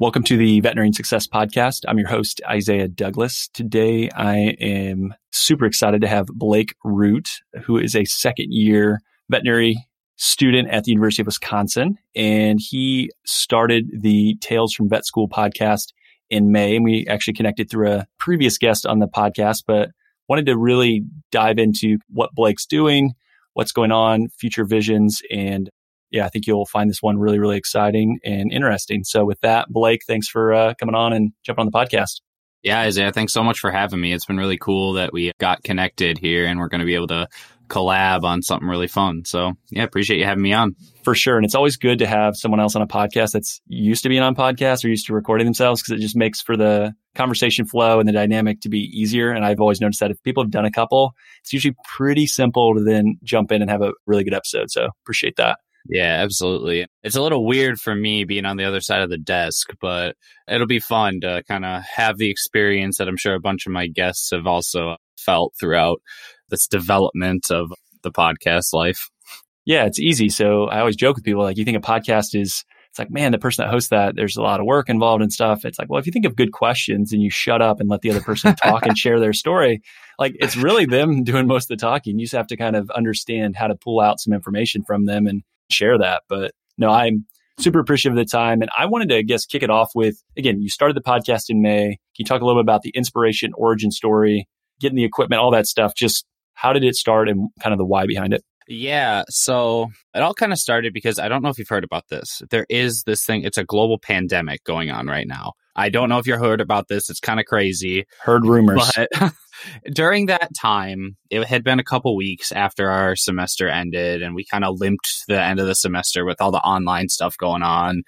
Welcome to the Veterinary Success Podcast. I'm your host, Isaiah Douglas. Today, I am super excited to have Blake Root, who is a second year veterinary student at the University of Wisconsin. And he started the Tails from Vet School podcast in May. And we actually connected through a previous guest on the podcast, but wanted to really dive into what Blake's doing, what's going on, future visions, and yeah, I think you'll find this one really, really exciting and interesting. So with that, Blake, thanks for uh, coming on and jumping on the podcast. Yeah, Isaiah, thanks so much for having me. It's been really cool that we got connected here and we're going to be able to collab on something really fun. So yeah, appreciate you having me on. For sure. And it's always good to have someone else on a podcast that's used to being on podcasts or used to recording themselves because it just makes for the conversation flow and the dynamic to be easier. And I've always noticed that if people have done a couple, it's usually pretty simple to then jump in and have a really good episode. So appreciate that. Yeah, absolutely. It's a little weird for me being on the other side of the desk, but it'll be fun to kind of have the experience that I'm sure a bunch of my guests have also felt throughout this development of the podcast life. Yeah, it's easy. So I always joke with people like, you think a podcast is, it's like, man, the person that hosts that, there's a lot of work involved and stuff. It's like, well, if you think of good questions and you shut up and let the other person talk and share their story, like it's really them doing most of the talking. You just have to kind of understand how to pull out some information from them and share that. But no, I'm super appreciative of the time. And I wanted to, I guess, kick it off with again, you started the podcast in May. Can you talk a little bit about the inspiration, origin story, getting the equipment, all that stuff? Just how did it start and kind of the why behind it? Yeah. So it all kind of started because I don't know if you've heard about this. There is this thing, it's a global pandemic going on right now. I don't know if you heard about this. It's kind of crazy. Heard rumors. But during that time, it had been a couple weeks after our semester ended, and we kind of limped the end of the semester with all the online stuff going on.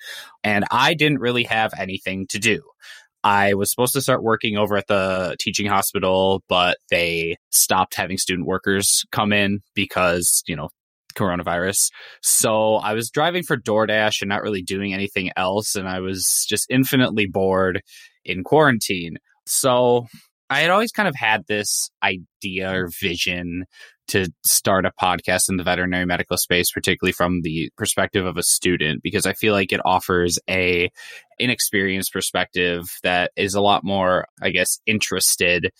And I didn't really have anything to do. I was supposed to start working over at the teaching hospital, but they stopped having student workers come in because, you know, coronavirus. So I was driving for DoorDash and not really doing anything else. And I was just infinitely bored in quarantine. So I had always kind of had this idea or vision to start a podcast in the veterinary medical space, particularly from the perspective of a student, because I feel like it offers a inexperienced perspective that is a lot more, I guess, interested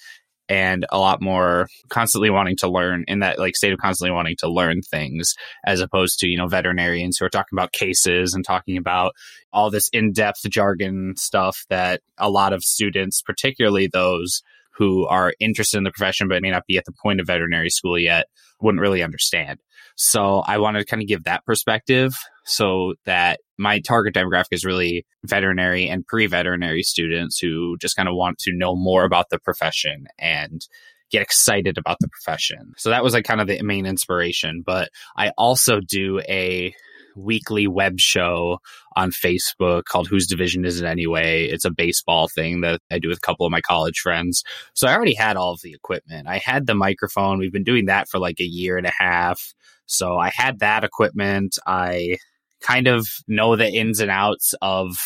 and a lot more constantly wanting to learn in that like state of constantly wanting to learn things as opposed to you know veterinarians who are talking about cases and talking about all this in-depth jargon stuff that a lot of students particularly those who are interested in the profession but may not be at the point of veterinary school yet wouldn't really understand. So I wanted to kind of give that perspective so that my target demographic is really veterinary and pre-veterinary students who just kind of want to know more about the profession and get excited about the profession. So that was like kind of the main inspiration, but I also do a weekly web show on Facebook called Whose Division Is It Anyway? It's a baseball thing that I do with a couple of my college friends. So I already had all of the equipment. I had the microphone. We've been doing that for like a year and a half. So I had that equipment. I kind of know the ins and outs of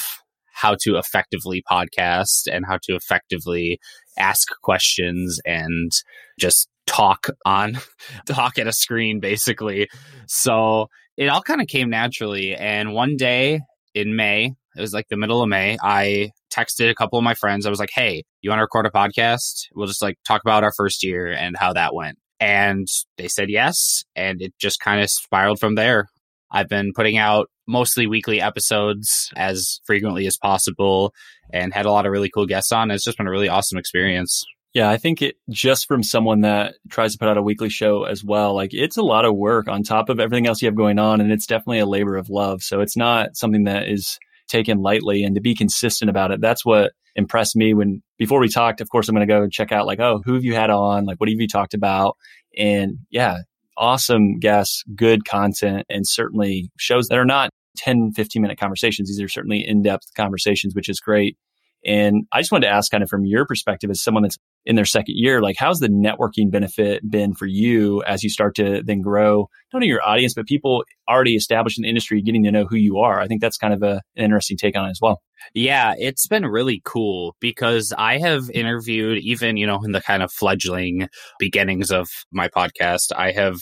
how to effectively podcast and how to effectively ask questions and just talk on talk at a screen basically so it all kind of came naturally. And one day in May, it was like the middle of May, I texted a couple of my friends. I was like, hey, you want to record a podcast? We'll just like talk about our first year and how that went. And they said yes. And it just kind of spiraled from there. I've been putting out mostly weekly episodes as frequently as possible and had a lot of really cool guests on. It's just been a really awesome experience. Yeah, I think it just from someone that tries to put out a weekly show as well, like it's a lot of work on top of everything else you have going on. And it's definitely a labor of love. So it's not something that is taken lightly and to be consistent about it. That's what impressed me when before we talked, of course, I'm going to go check out like, oh, who have you had on? Like, what have you talked about? And yeah, awesome guests, good content, and certainly shows that are not 10, 15 minute conversations. These are certainly in depth conversations, which is great. And I just wanted to ask kind of from your perspective as someone that's in their second year, like how's the networking benefit been for you as you start to then grow, not only your audience, but people already established in the industry getting to know who you are? I think that's kind of a, an interesting take on it as well. Yeah, it's been really cool because I have interviewed even, you know, in the kind of fledgling beginnings of my podcast, I have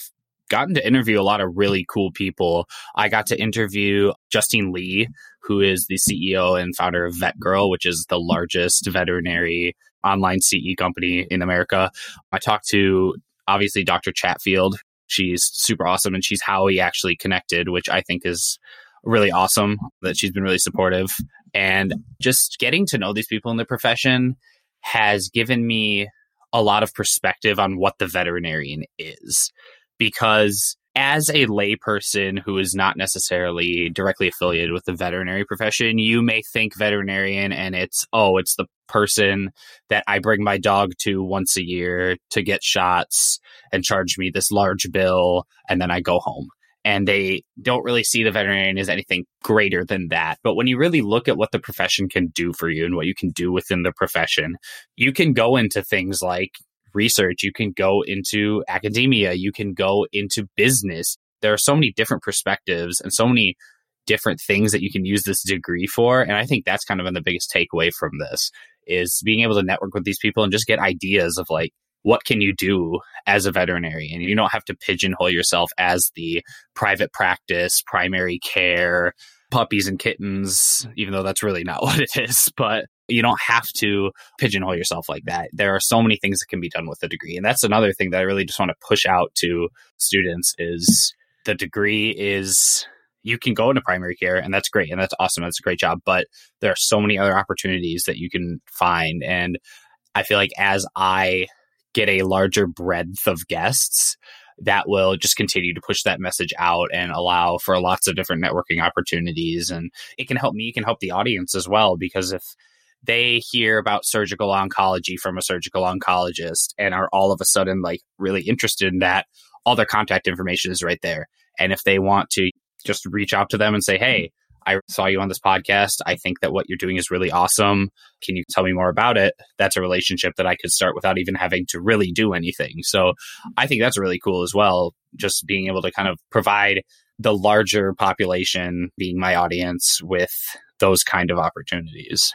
gotten to interview a lot of really cool people. I got to interview Justine Lee, who is the CEO and founder of VetGirl, which is the largest veterinary online CE company in America. I talked to obviously Dr. Chatfield. She's super awesome and she's how we actually connected, which I think is really awesome that she's been really supportive. And just getting to know these people in the profession has given me a lot of perspective on what the veterinarian is because as a layperson who is not necessarily directly affiliated with the veterinary profession, you may think veterinarian and it's, oh, it's the person that I bring my dog to once a year to get shots and charge me this large bill, and then I go home. And they don't really see the veterinarian as anything greater than that. But when you really look at what the profession can do for you and what you can do within the profession, you can go into things like research, you can go into academia, you can go into business. There are so many different perspectives and so many different things that you can use this degree for. And I think that's kind of been the biggest takeaway from this is being able to network with these people and just get ideas of like, what can you do as a veterinarian? And you don't have to pigeonhole yourself as the private practice, primary care, puppies and kittens, even though that's really not what it is. But you don't have to pigeonhole yourself like that. There are so many things that can be done with a degree. And that's another thing that I really just want to push out to students is the degree is you can go into primary care and that's great and that's awesome. That's a great job. But there are so many other opportunities that you can find. And I feel like as I get a larger breadth of guests, that will just continue to push that message out and allow for lots of different networking opportunities. And it can help me, it can help the audience as well, because if they hear about surgical oncology from a surgical oncologist and are all of a sudden like really interested in that, all their contact information is right there. And if they want to just reach out to them and say, Hey, I saw you on this podcast. I think that what you're doing is really awesome. Can you tell me more about it? That's a relationship that I could start without even having to really do anything. So I think that's really cool as well. Just being able to kind of provide the larger population, being my audience, with those kind of opportunities.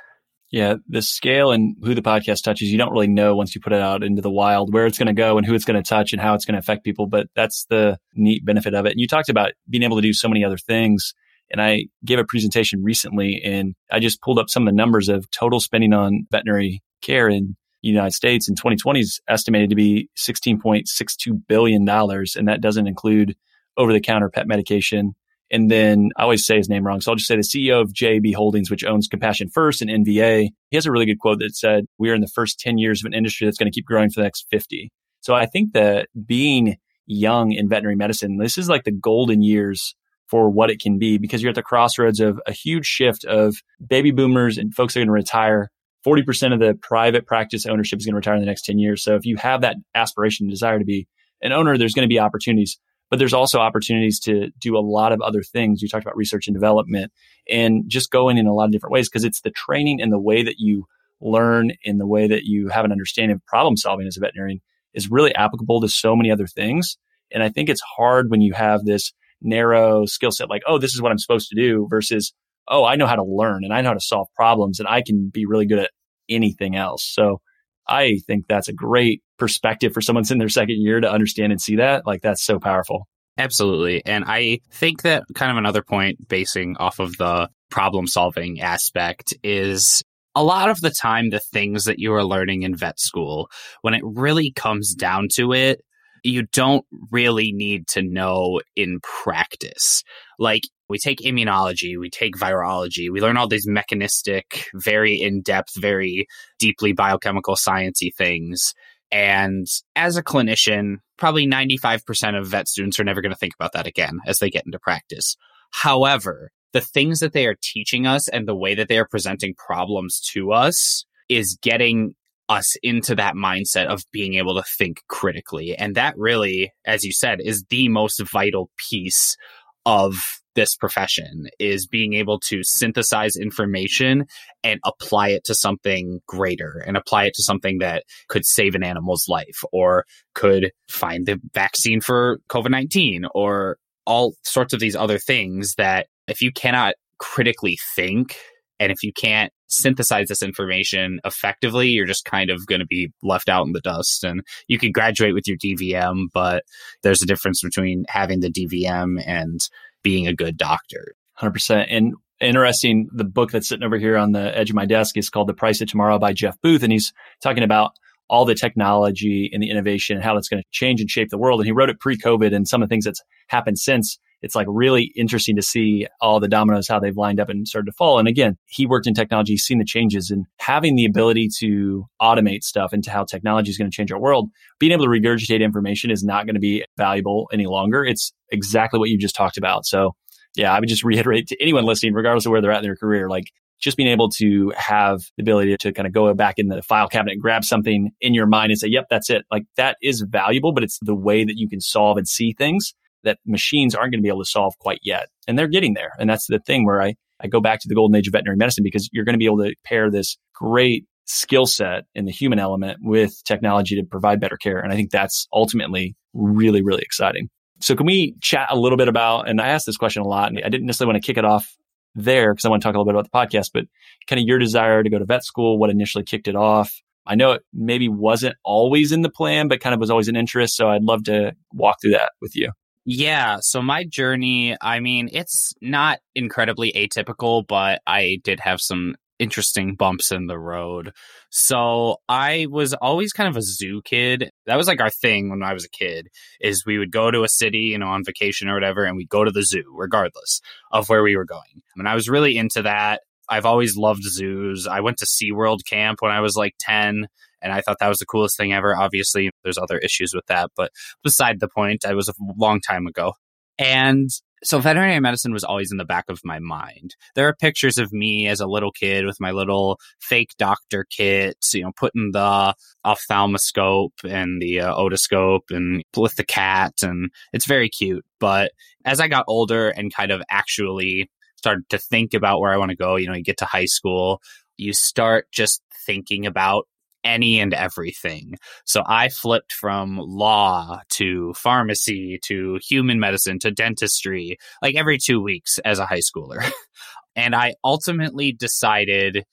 Yeah, the scale and who the podcast touches, you don't really know once you put it out into the wild where it's going to go and who it's going to touch and how it's going to affect people. But that's the neat benefit of it. And you talked about being able to do so many other things. And I gave a presentation recently and I just pulled up some of the numbers of total spending on veterinary care in the United States in 2020 is estimated to be $16.62 billion. And that doesn't include over the counter pet medication and then I always say his name wrong. So I'll just say the CEO of JAB Holdings, which owns Compassion First and NVA. He has a really good quote that said, we are in the first 10 years of an industry that's going to keep growing for the next 50. So I think that being young in veterinary medicine, this is like the golden years for what it can be because you're at the crossroads of a huge shift of baby boomers and folks are going to retire. 40% of the private practice ownership is going to retire in the next 10 years. So if you have that aspiration and desire to be an owner, there's going to be opportunities but there's also opportunities to do a lot of other things. You talked about research and development and just going in a lot of different ways because it's the training and the way that you learn in the way that you have an understanding of problem solving as a veterinarian is really applicable to so many other things. And I think it's hard when you have this narrow skill set, like, oh, this is what I'm supposed to do versus, oh, I know how to learn and I know how to solve problems and I can be really good at anything else. So I think that's a great perspective for someone's in their second year to understand and see that. Like that's so powerful. Absolutely. And I think that kind of another point basing off of the problem solving aspect is a lot of the time the things that you are learning in vet school, when it really comes down to it, you don't really need to know in practice. Like we take immunology, we take virology, we learn all these mechanistic, very in depth, very deeply biochemical sciencey things. And as a clinician, probably 95% of vet students are never going to think about that again as they get into practice. However, the things that they are teaching us and the way that they are presenting problems to us is getting us into that mindset of being able to think critically. And that really, as you said, is the most vital piece of this profession is being able to synthesize information and apply it to something greater and apply it to something that could save an animal's life or could find the vaccine for COVID-19 or all sorts of these other things that if you cannot critically think And if you can't synthesize this information effectively, you're just kind of going to be left out in the dust. And you could graduate with your DVM, but there's a difference between having the DVM and being a good doctor. 100%. And interesting, the book that's sitting over here on the edge of my desk is called The Price of Tomorrow by Jeff Booth. And he's talking about all the technology and the innovation and how that's going to change and shape the world. And he wrote it pre COVID and some of the things that's happened since it's like really interesting to see all the dominoes, how they've lined up and started to fall. And again, he worked in technology, seen the changes and having the ability to automate stuff into how technology is going to change our world. Being able to regurgitate information is not going to be valuable any longer. It's exactly what you just talked about. So yeah, I would just reiterate to anyone listening, regardless of where they're at in their career, like just being able to have the ability to kind of go back in the file cabinet and grab something in your mind and say, yep, that's it. Like that is valuable, but it's the way that you can solve and see things that machines aren't going to be able to solve quite yet. And they're getting there. And that's the thing where I, I go back to the golden age of veterinary medicine because you're going to be able to pair this great skill set in the human element with technology to provide better care. And I think that's ultimately really, really exciting. So can we chat a little bit about, and I asked this question a lot and I didn't necessarily want to kick it off there because I want to talk a little bit about the podcast, but kind of your desire to go to vet school, what initially kicked it off. I know it maybe wasn't always in the plan, but kind of was always an interest. So I'd love to walk through that with you. Yeah. So my journey, I mean, it's not incredibly atypical, but I did have some interesting bumps in the road. So I was always kind of a zoo kid. That was like our thing when I was a kid is we would go to a city, you know, on vacation or whatever, and we'd go to the zoo regardless of where we were going. And I was really into that. I've always loved zoos. I went to SeaWorld camp when I was like 10 and I thought that was the coolest thing ever. Obviously, there's other issues with that, but beside the point, it was a long time ago. And so veterinary medicine was always in the back of my mind. There are pictures of me as a little kid with my little fake doctor kit, you know, putting the ophthalmoscope and the uh, otoscope and with the cat, and it's very cute. But as I got older and kind of actually started to think about where I want to go, you know, you get to high school, you start just thinking about any and everything. So I flipped from law to pharmacy to human medicine to dentistry like every two weeks as a high schooler. and I ultimately decided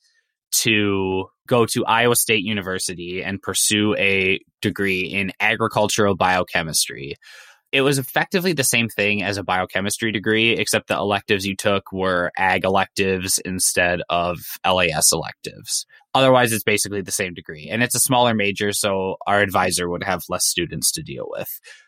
to go to Iowa State University and pursue a degree in agricultural biochemistry. It was effectively the same thing as a biochemistry degree, except the electives you took were ag electives instead of LAS electives. Otherwise, it's basically the same degree. And it's a smaller major, so our advisor would have less students to deal with.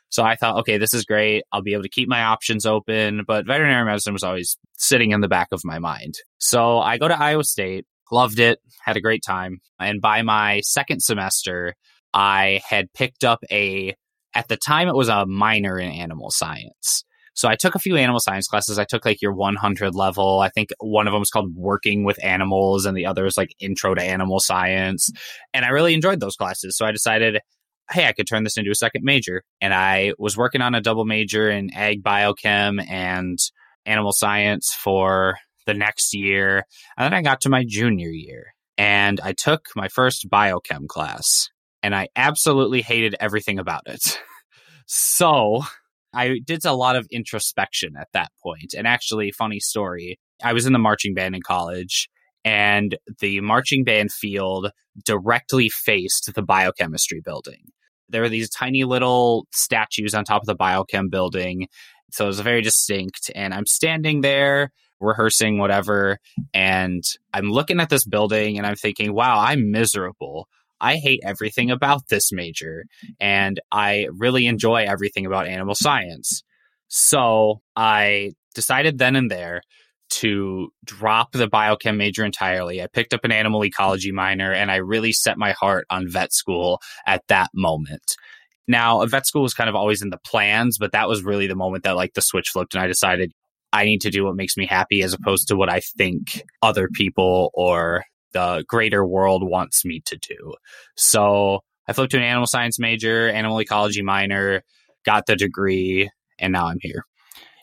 So I thought, okay, this is great. I'll be able to keep my options open. But veterinary medicine was always sitting in the back of my mind. So I go to Iowa State, loved it, had a great time. And by my second semester, I had picked up a, at the time, it was a minor in animal science. So I took a few animal science classes. I took like your 100 level. I think one of them was called Working with Animals, and the other is like Intro to Animal Science. And I really enjoyed those classes. So I decided, hey, I could turn this into a second major. And I was working on a double major in ag biochem and animal science for the next year. And then I got to my junior year and I took my first biochem class and I absolutely hated everything about it. so I did a lot of introspection at that point. And actually, funny story, I was in the marching band in college, and the marching band field directly faced the biochemistry building. There were these tiny little statues on top of the biochem building. So it was very distinct. And I'm standing there rehearsing whatever. And I'm looking at this building and I'm thinking, wow, I'm miserable. I hate everything about this major and I really enjoy everything about animal science. So I decided then and there to drop the biochem major entirely. I picked up an animal ecology minor and I really set my heart on vet school at that moment. Now, vet school was kind of always in the plans, but that was really the moment that like the switch flipped and I decided I need to do what makes me happy as opposed to what I think other people or the greater world wants me to do. So I flipped to an animal science major, animal ecology minor, got the degree, and now I'm here.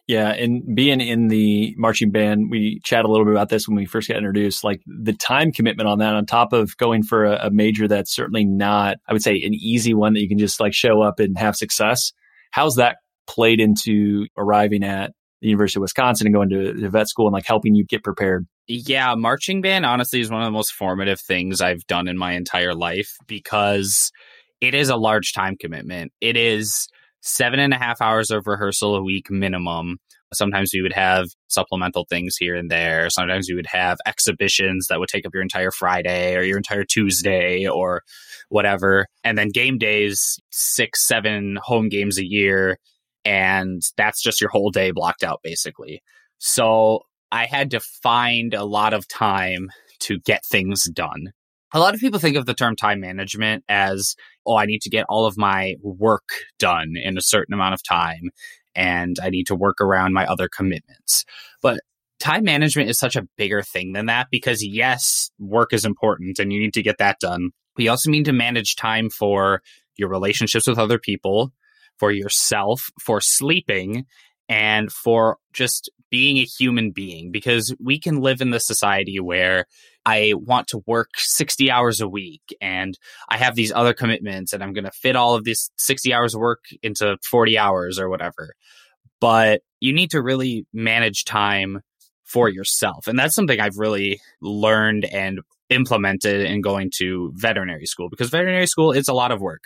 Yeah, and being in the marching band, we chat a little bit about this when we first got introduced. Like the time commitment on that, on top of going for a, a major that's certainly not, I would say, an easy one that you can just like show up and have success. How's that played into arriving at the University of Wisconsin and going to, to vet school and like helping you get prepared? Yeah, marching band honestly is one of the most formative things I've done in my entire life because it is a large time commitment. It is seven and a half hours of rehearsal a week minimum. Sometimes we would have supplemental things here and there. Sometimes we would have exhibitions that would take up your entire Friday or your entire Tuesday or whatever. And then game days, six, seven home games a year. And that's just your whole day blocked out, basically. So I had to find a lot of time to get things done. A lot of people think of the term time management as, oh, I need to get all of my work done in a certain amount of time and I need to work around my other commitments. But time management is such a bigger thing than that because, yes, work is important and you need to get that done. We also need to manage time for your relationships with other people, for yourself, for sleeping, and for just being a human being because we can live in the society where I want to work 60 hours a week and I have these other commitments and I'm going to fit all of these 60 hours of work into 40 hours or whatever. But you need to really manage time for yourself. And that's something I've really learned and implemented in going to veterinary school because veterinary school is a lot of work.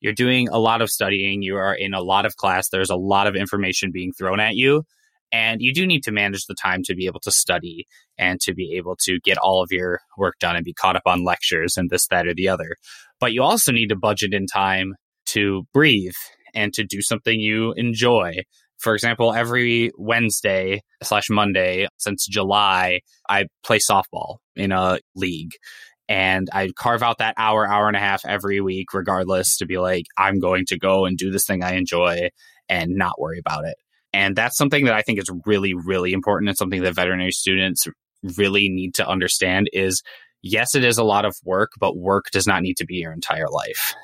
You're doing a lot of studying, you are in a lot of class, there's a lot of information being thrown at you. And you do need to manage the time to be able to study and to be able to get all of your work done and be caught up on lectures and this, that, or the other. But you also need to budget in time to breathe and to do something you enjoy. For example, every Wednesday slash Monday since July, I play softball in a league and I'd carve out that hour, hour and a half every week, regardless, to be like, I'm going to go and do this thing I enjoy and not worry about it. And that's something that I think is really, really important and something that veterinary students really need to understand is yes, it is a lot of work, but work does not need to be your entire life.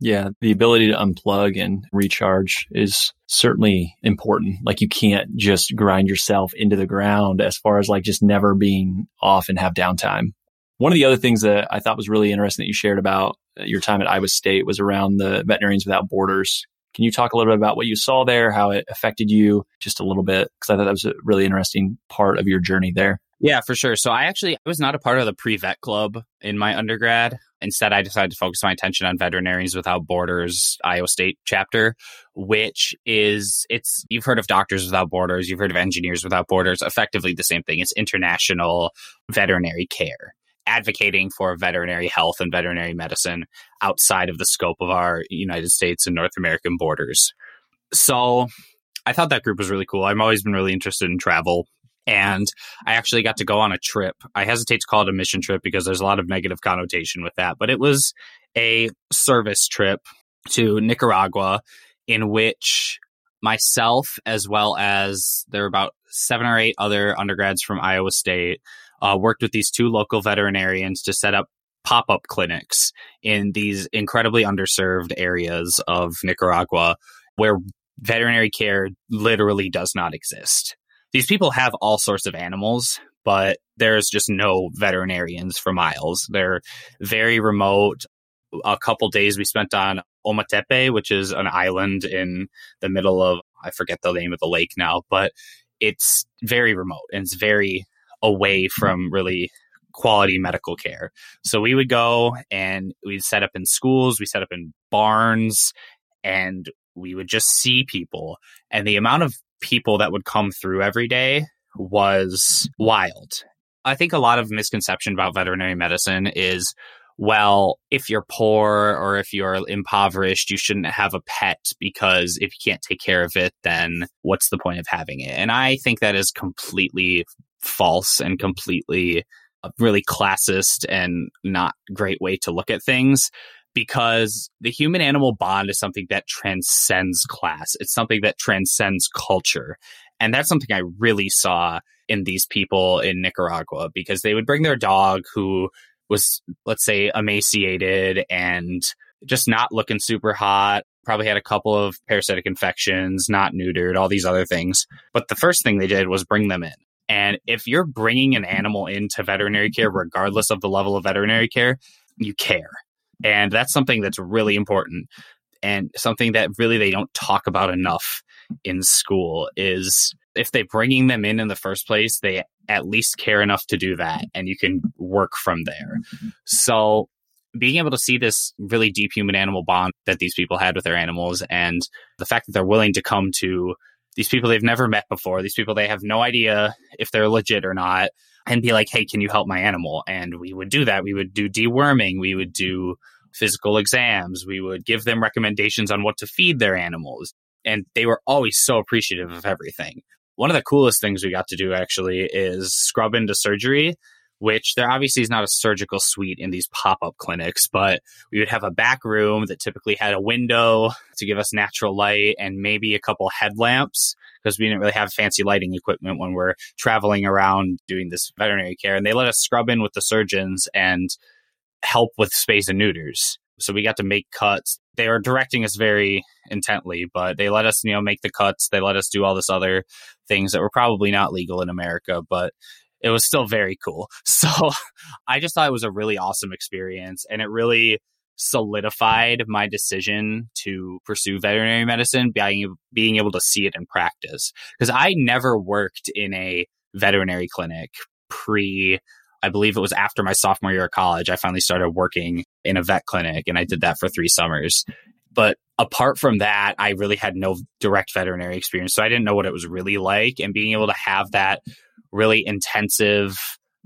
Yeah, the ability to unplug and recharge is certainly important. Like you can't just grind yourself into the ground as far as like just never being off and have downtime. One of the other things that I thought was really interesting that you shared about uh, your time at Iowa State was around the Veterinarians Without Borders can you talk a little bit about what you saw there, how it affected you just a little bit? Because I thought that was a really interesting part of your journey there. Yeah, for sure. So I actually I was not a part of the pre-vet club in my undergrad. Instead, I decided to focus my attention on Veterinarians Without Borders Iowa State chapter, which is it's you've heard of Doctors Without Borders, you've heard of Engineers Without Borders, effectively the same thing. It's international veterinary care advocating for veterinary health and veterinary medicine outside of the scope of our United States and North American borders. So I thought that group was really cool. I've always been really interested in travel. And I actually got to go on a trip. I hesitate to call it a mission trip because there's a lot of negative connotation with that, but it was a service trip to Nicaragua in which myself, as well as there were about seven or eight other undergrads from Iowa State, uh, worked with these two local veterinarians to set up pop up clinics in these incredibly underserved areas of Nicaragua where veterinary care literally does not exist. These people have all sorts of animals, but there's just no veterinarians for miles. They're very remote. A couple days we spent on Ometepe, which is an island in the middle of, I forget the name of the lake now, but it's very remote and it's very away from really quality medical care. So we would go and we'd set up in schools, we set up in barns, and we would just see people. And the amount of people that would come through every day was wild. I think a lot of misconception about veterinary medicine is well, if you're poor or if you're impoverished, you shouldn't have a pet because if you can't take care of it, then what's the point of having it? And I think that is completely false and completely really classist and not great way to look at things because the human animal bond is something that transcends class. It's something that transcends culture. And that's something I really saw in these people in Nicaragua because they would bring their dog who was, let's say, emaciated and just not looking super hot, probably had a couple of parasitic infections, not neutered, all these other things. But the first thing they did was bring them in. And if you're bringing an animal into veterinary care, regardless of the level of veterinary care, you care. And that's something that's really important and something that really they don't talk about enough in school is if they're bringing them in in the first place, they at least care enough to do that and you can work from there. So being able to see this really deep human animal bond that these people had with their animals and the fact that they're willing to come to these people they've never met before, these people they have no idea if they're legit or not, and be like, hey, can you help my animal? And we would do that. We would do deworming, we would do physical exams, we would give them recommendations on what to feed their animals. And they were always so appreciative of everything. One of the coolest things we got to do actually is scrub into surgery which there obviously is not a surgical suite in these pop up clinics, but we would have a back room that typically had a window to give us natural light and maybe a couple headlamps because we didn't really have fancy lighting equipment when we're traveling around doing this veterinary care. And they let us scrub in with the surgeons and help with spays and neuters. So we got to make cuts. They were directing us very intently, but they let us, you know, make the cuts. They let us do all this other things that were probably not legal in America, but it was still very cool. So I just thought it was a really awesome experience and it really solidified my decision to pursue veterinary medicine being being able to see it in practice because I never worked in a veterinary clinic pre I believe it was after my sophomore year of college I finally started working in a vet clinic and I did that for 3 summers but apart from that I really had no direct veterinary experience so I didn't know what it was really like and being able to have that really intensive,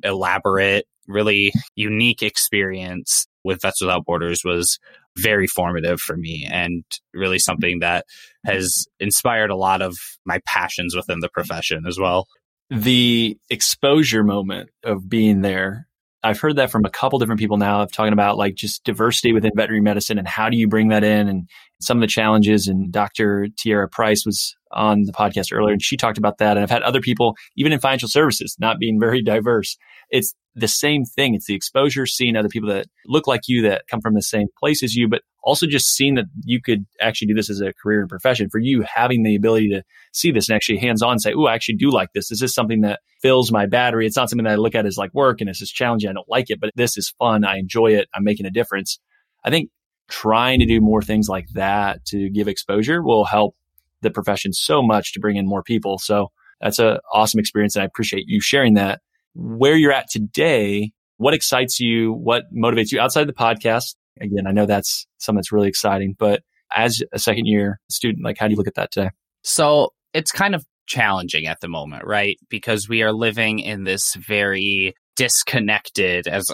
elaborate, really unique experience with Vets Without Borders was very formative for me and really something that has inspired a lot of my passions within the profession as well. The exposure moment of being there I've heard that from a couple different people now of talking about like just diversity within veterinary medicine and how do you bring that in and some of the challenges. And Dr. Tiara Price was on the podcast earlier and she talked about that. And I've had other people, even in financial services, not being very diverse. It's the same thing. It's the exposure, seeing other people that look like you, that come from the same place as you, but also just seeing that you could actually do this as a career and profession. For you, having the ability to see this and actually hands on say, Oh, I actually do like this. This is something that fills my battery. It's not something that I look at as like work and it's just challenging. I don't like it, but this is fun. I enjoy it. I'm making a difference. I think trying to do more things like that to give exposure will help the profession so much to bring in more people. So that's an awesome experience. And I appreciate you sharing that where you're at today, what excites you? What motivates you outside the podcast? Again, I know that's something that's really exciting, but as a second year student, like how do you look at that today? So it's kind of challenging at the moment, right? Because we are living in this very disconnected, as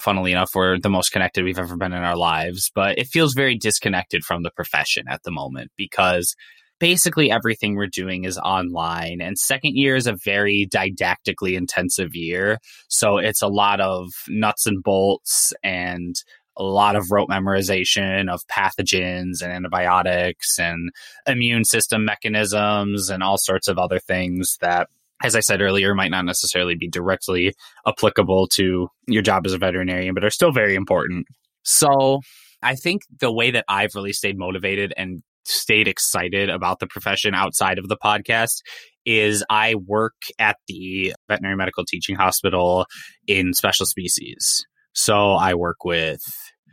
funnily enough, we're the most connected we've ever been in our lives, but it feels very disconnected from the profession at the moment because basically everything we're doing is online. And second year is a very didactically intensive year. So it's a lot of nuts and bolts and a lot of rote memorization of pathogens and antibiotics and immune system mechanisms and all sorts of other things that as I said earlier, might not necessarily be directly applicable to your job as a veterinarian, but are still very important. So I think the way that I've really stayed motivated and stayed excited about the profession outside of the podcast is I work at the veterinary medical teaching hospital in special species. So I work with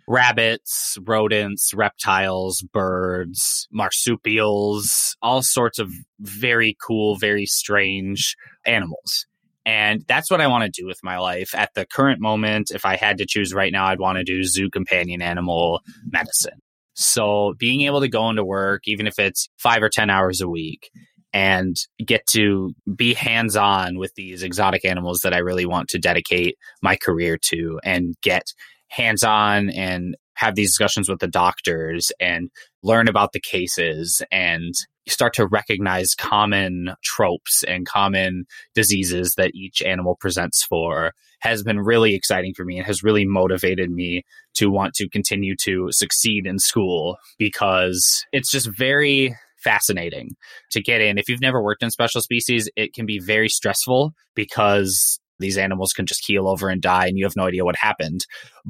rabbits, rodents, reptiles, birds, marsupials, all sorts of very cool, very strange animals. And that's what I want to do with my life. At the current moment, if I had to choose right now, I'd want to do zoo companion animal medicine. So being able to go into work, even if it's five or 10 hours a week, and get to be hands on with these exotic animals that I really want to dedicate my career to and get hands on and have these discussions with the doctors and learn about the cases and start to recognize common tropes and common diseases that each animal presents for has been really exciting for me and has really motivated me to want to continue to succeed in school because it's just very fascinating to get in. If you've never worked in special species, it can be very stressful because these animals can just keel over and die and you have no idea what happened.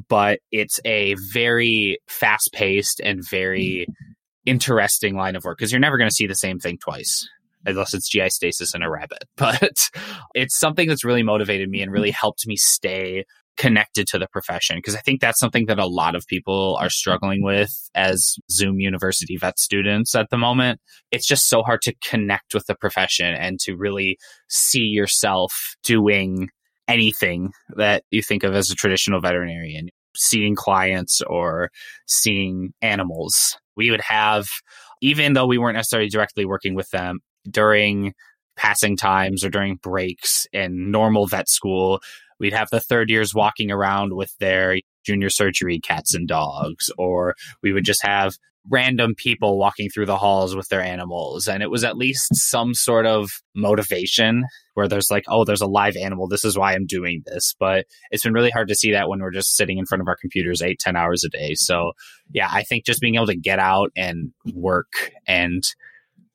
But it's a very fast paced and very interesting line of work because you're never going to see the same thing twice unless it's GI stasis in a rabbit. But it's something that's really motivated me and really helped me stay connected to the profession because I think that's something that a lot of people are struggling with as Zoom University vet students at the moment. It's just so hard to connect with the profession and to really see yourself doing anything that you think of as a traditional veterinarian, seeing clients or seeing animals. We would have, even though we weren't necessarily directly working with them during passing times or during breaks in normal vet school, we'd have the third years walking around with their junior surgery cats and dogs, or we would just have random people walking through the halls with their animals. And it was at least some sort of motivation where there's like, oh, there's a live animal. This is why I'm doing this. But it's been really hard to see that when we're just sitting in front of our computers eight, ten hours a day. So yeah, I think just being able to get out and work and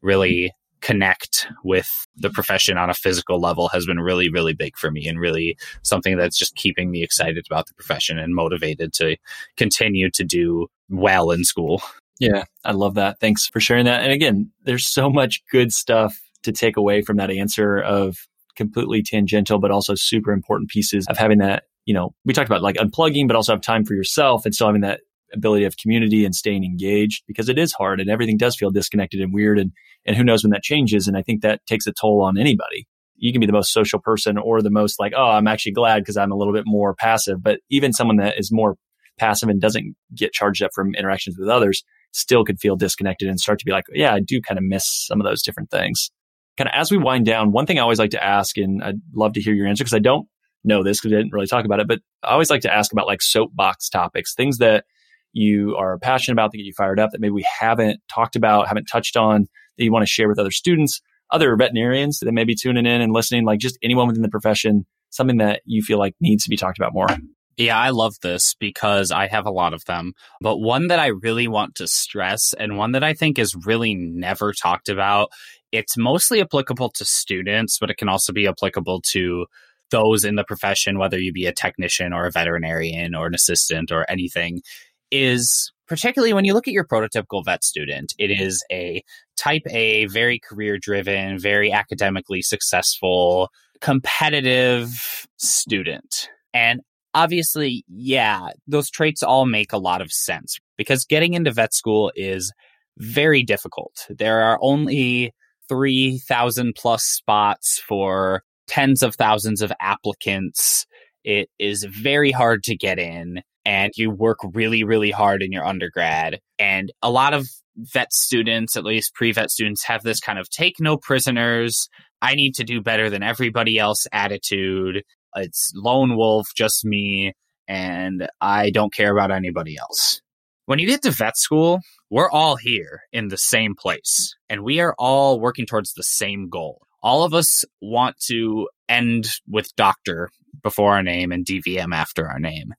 really connect with the profession on a physical level has been really, really big for me and really something that's just keeping me excited about the profession and motivated to continue to do well in school. Yeah, I love that. Thanks for sharing that. And again, there's so much good stuff to take away from that answer of completely tangential, but also super important pieces of having that, you know, we talked about like unplugging, but also have time for yourself and still having that ability of community and staying engaged because it is hard and everything does feel disconnected and weird. And, and who knows when that changes. And I think that takes a toll on anybody. You can be the most social person or the most like, oh, I'm actually glad because I'm a little bit more passive. But even someone that is more passive and doesn't get charged up from interactions with others, still could feel disconnected and start to be like, yeah, I do kind of miss some of those different things. Kind of as we wind down, one thing I always like to ask, and I'd love to hear your answer because I don't know this because I didn't really talk about it, but I always like to ask about like soapbox topics, things that you are passionate about, that get you fired up, that maybe we haven't talked about, haven't touched on, that you want to share with other students, other veterinarians that may be tuning in and listening, like just anyone within the profession, something that you feel like needs to be talked about more. Yeah, I love this because I have a lot of them. But one that I really want to stress and one that I think is really never talked about, it's mostly applicable to students, but it can also be applicable to those in the profession, whether you be a technician or a veterinarian or an assistant or anything, is particularly when you look at your prototypical vet student, it is a type A, very career driven, very academically successful, competitive student. And obviously, yeah, those traits all make a lot of sense because getting into vet school is very difficult. There are only 3,000 plus spots for tens of thousands of applicants. It is very hard to get in and you work really, really hard in your undergrad. And a lot of vet students, at least pre vet students, have this kind of take no prisoners. I need to do better than everybody else attitude. It's lone wolf, just me, and I don't care about anybody else. When you get to vet school, we're all here in the same place, and we are all working towards the same goal. All of us want to end with doctor before our name and DVM after our name.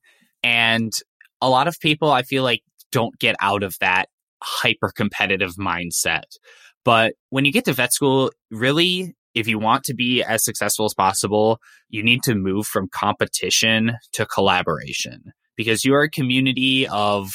And a lot of people, I feel like, don't get out of that hyper competitive mindset. But when you get to vet school, really, if you want to be as successful as possible, you need to move from competition to collaboration because you are a community of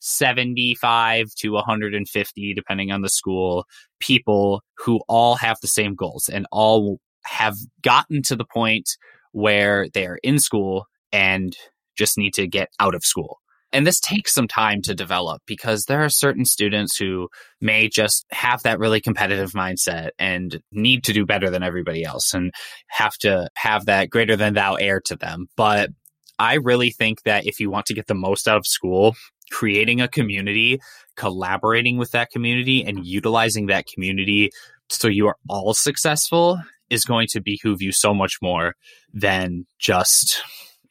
75 to 150, depending on the school, people who all have the same goals and all have gotten to the point where they're in school and just need to get out of school. And this takes some time to develop because there are certain students who may just have that really competitive mindset and need to do better than everybody else and have to have that greater than thou air to them. But I really think that if you want to get the most out of school, creating a community, collaborating with that community, and utilizing that community so you are all successful is going to behoove you so much more than just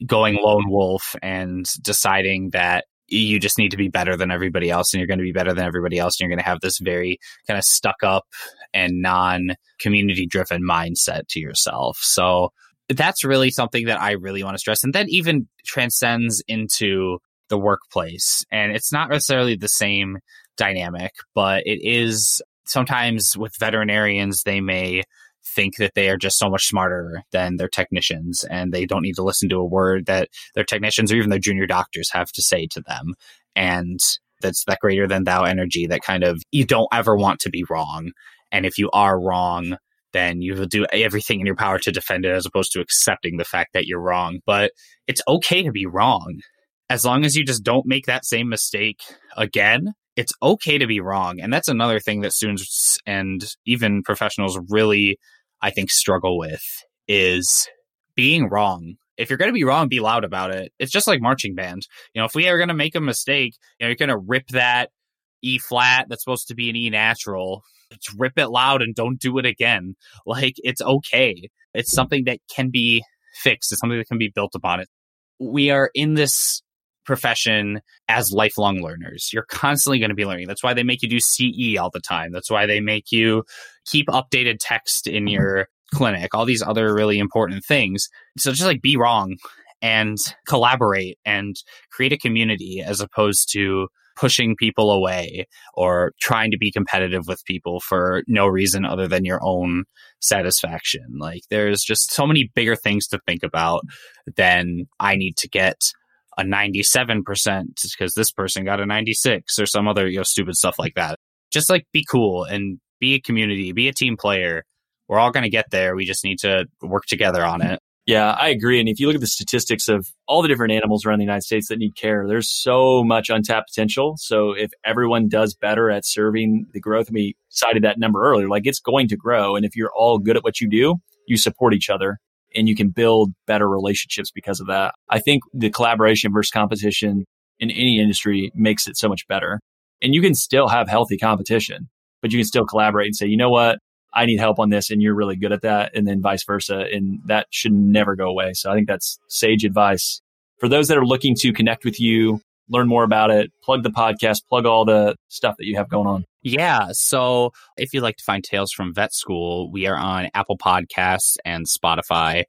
going lone wolf and deciding that you just need to be better than everybody else and you're going to be better than everybody else and you're going to have this very kind of stuck up and non community driven mindset to yourself. So that's really something that I really want to stress. And then even transcends into the workplace. And it's not necessarily the same dynamic, but it is sometimes with veterinarians, they may think that they are just so much smarter than their technicians and they don't need to listen to a word that their technicians or even their junior doctors have to say to them. And that's that greater than thou energy that kind of you don't ever want to be wrong. And if you are wrong, then you will do everything in your power to defend it as opposed to accepting the fact that you're wrong. But it's okay to be wrong. As long as you just don't make that same mistake again, it's okay to be wrong. And that's another thing that students and even professionals really, I think, struggle with is being wrong. If you're going to be wrong, be loud about it. It's just like marching band. You know, if we are going to make a mistake, you know, you're going to rip that E flat that's supposed to be an E natural. Just rip it loud and don't do it again. Like it's okay. It's something that can be fixed. It's something that can be built upon it. We are in this profession as lifelong learners. You're constantly going to be learning. That's why they make you do CE all the time. That's why they make you keep updated text in mm-hmm. your clinic, all these other really important things. So just like be wrong and collaborate and create a community as opposed to pushing people away or trying to be competitive with people for no reason other than your own satisfaction. Like there's just so many bigger things to think about than I need to get a 97% because this person got a 96 or some other you know stupid stuff like that. Just like be cool and be a community, be a team player. We're all going to get there. We just need to work together on it. Yeah, I agree. And if you look at the statistics of all the different animals around the United States that need care, there's so much untapped potential. So if everyone does better at serving the growth, we cited that number earlier, like it's going to grow. And if you're all good at what you do, you support each other and you can build better relationships because of that. I think the collaboration versus competition in any industry makes it so much better. And you can still have healthy competition, but you can still collaborate and say, you know what? I need help on this and you're really good at that. And then vice versa. And that should never go away. So I think that's sage advice for those that are looking to connect with you, learn more about it, plug the podcast, plug all the stuff that you have going on. Yeah. So if you'd like to find Tails from Vet School, we are on Apple Podcasts and Spotify.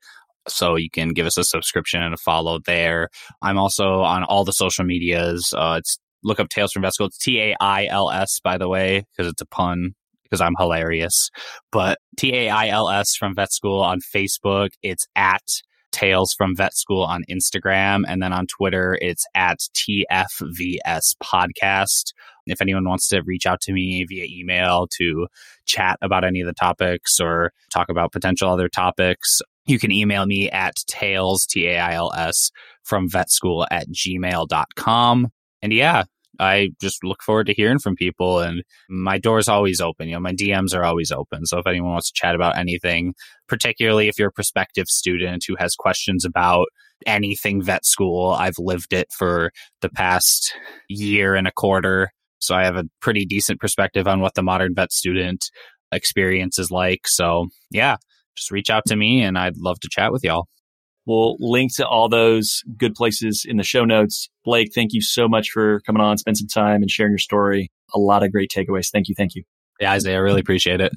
So you can give us a subscription and a follow there. I'm also on all the social medias. Uh, it's look up Tails from Vet School. It's T A I L S, by the way, because it's a pun because I'm hilarious. But T A I L S from Vet School on Facebook. It's at Tails from Vet School on Instagram. And then on Twitter, it's at TFVS Podcast. If anyone wants to reach out to me via email to chat about any of the topics or talk about potential other topics, you can email me at tails, T A I L S, from vet school at gmail.com. And yeah, I just look forward to hearing from people and my door is always open. You know, my DMs are always open. So if anyone wants to chat about anything, particularly if you're a prospective student who has questions about anything vet school, I've lived it for the past year and a quarter. So I have a pretty decent perspective on what the modern vet student experience is like. So yeah, just reach out to me and I'd love to chat with y'all. We'll link to all those good places in the show notes. Blake, thank you so much for coming on, spend some time and sharing your story. A lot of great takeaways. Thank you. Thank you. Yeah, Isaiah, I really appreciate it.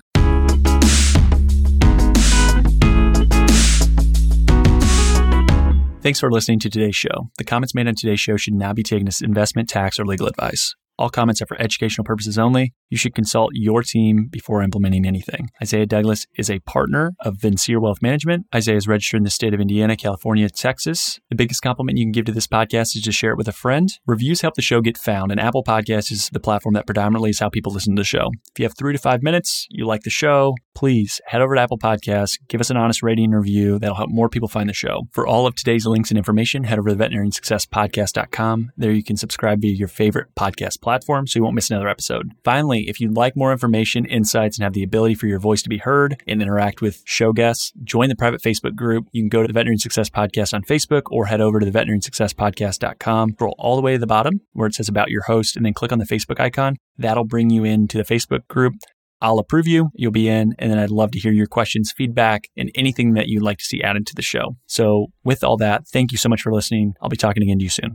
Thanks for listening to today's show. The comments made on today's show should not be taken as investment, tax, or legal advice. All comments are for educational purposes only. You should consult your team before implementing anything. Isaiah Douglas is a partner of Vincere Wealth Management. Isaiah is registered in the state of Indiana, California, Texas. The biggest compliment you can give to this podcast is to share it with a friend. Reviews help the show get found, and Apple Podcasts is the platform that predominantly is how people listen to the show. If you have three to five minutes, you like the show, please head over to Apple Podcasts, give us an honest rating and review. That'll help more people find the show. For all of today's links and information, head over to veterinariansuccesspodcast.com. There you can subscribe via your favorite podcast platform so you won't miss another episode. Finally, if you'd like more information, insights, and have the ability for your voice to be heard and interact with show guests, join the private Facebook group. You can go to the Veterinary Success Podcast on Facebook or head over to the veterinariansuccesspodcast.com. Scroll all the way to the bottom where it says about your host and then click on the Facebook icon. That'll bring you into the Facebook group. I'll approve you, you'll be in, and then I'd love to hear your questions, feedback, and anything that you'd like to see added to the show. So, with all that, thank you so much for listening. I'll be talking again to you soon.